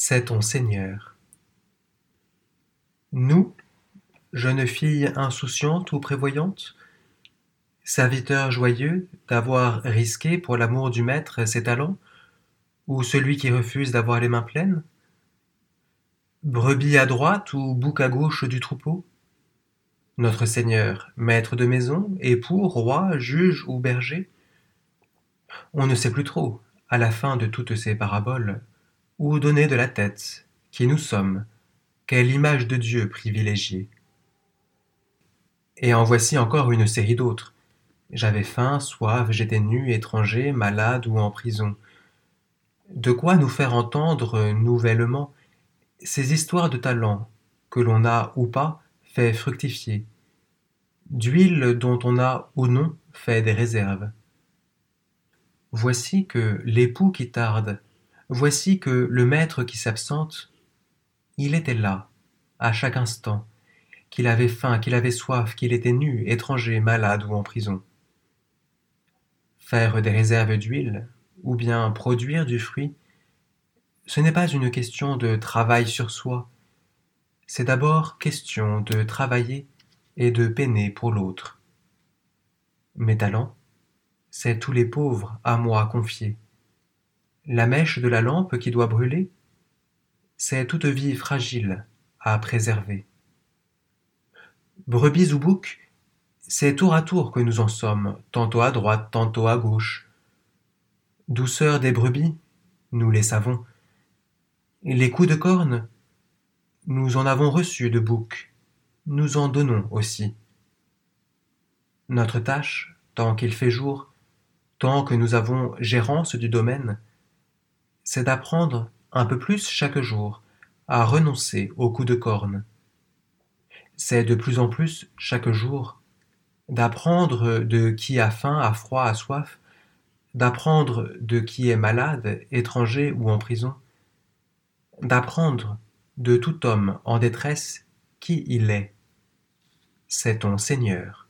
c'est ton Seigneur. Nous, jeunes filles insouciantes ou prévoyantes, serviteurs joyeux d'avoir risqué pour l'amour du Maître ses talents, ou celui qui refuse d'avoir les mains pleines Brebis à droite ou bouc à gauche du troupeau Notre Seigneur, maître de maison, époux, roi, juge ou berger On ne sait plus trop, à la fin de toutes ces paraboles, où donner de la tête, qui nous sommes, quelle image de Dieu privilégiée. Et en voici encore une série d'autres. J'avais faim, soif, j'étais nu, étranger, malade ou en prison. De quoi nous faire entendre nouvellement ces histoires de talents que l'on a ou pas fait fructifier, d'huile dont on a ou non fait des réserves. Voici que l'époux qui tarde Voici que le maître qui s'absente, il était là, à chaque instant, qu'il avait faim, qu'il avait soif, qu'il était nu, étranger, malade ou en prison. Faire des réserves d'huile, ou bien produire du fruit, ce n'est pas une question de travail sur soi, c'est d'abord question de travailler et de peiner pour l'autre. Mes talents, c'est tous les pauvres à moi confiés la mèche de la lampe qui doit brûler, c'est toute vie fragile à préserver. Brebis ou bouc, c'est tour à tour que nous en sommes, tantôt à droite, tantôt à gauche. Douceur des brebis, nous les savons. Les coups de corne, nous en avons reçu de bouc, nous en donnons aussi. Notre tâche, tant qu'il fait jour, tant que nous avons gérance du domaine, c'est d'apprendre un peu plus chaque jour à renoncer aux coups de corne. C'est de plus en plus chaque jour d'apprendre de qui a faim, a froid, a soif, d'apprendre de qui est malade, étranger ou en prison, d'apprendre de tout homme en détresse qui il est. C'est ton Seigneur.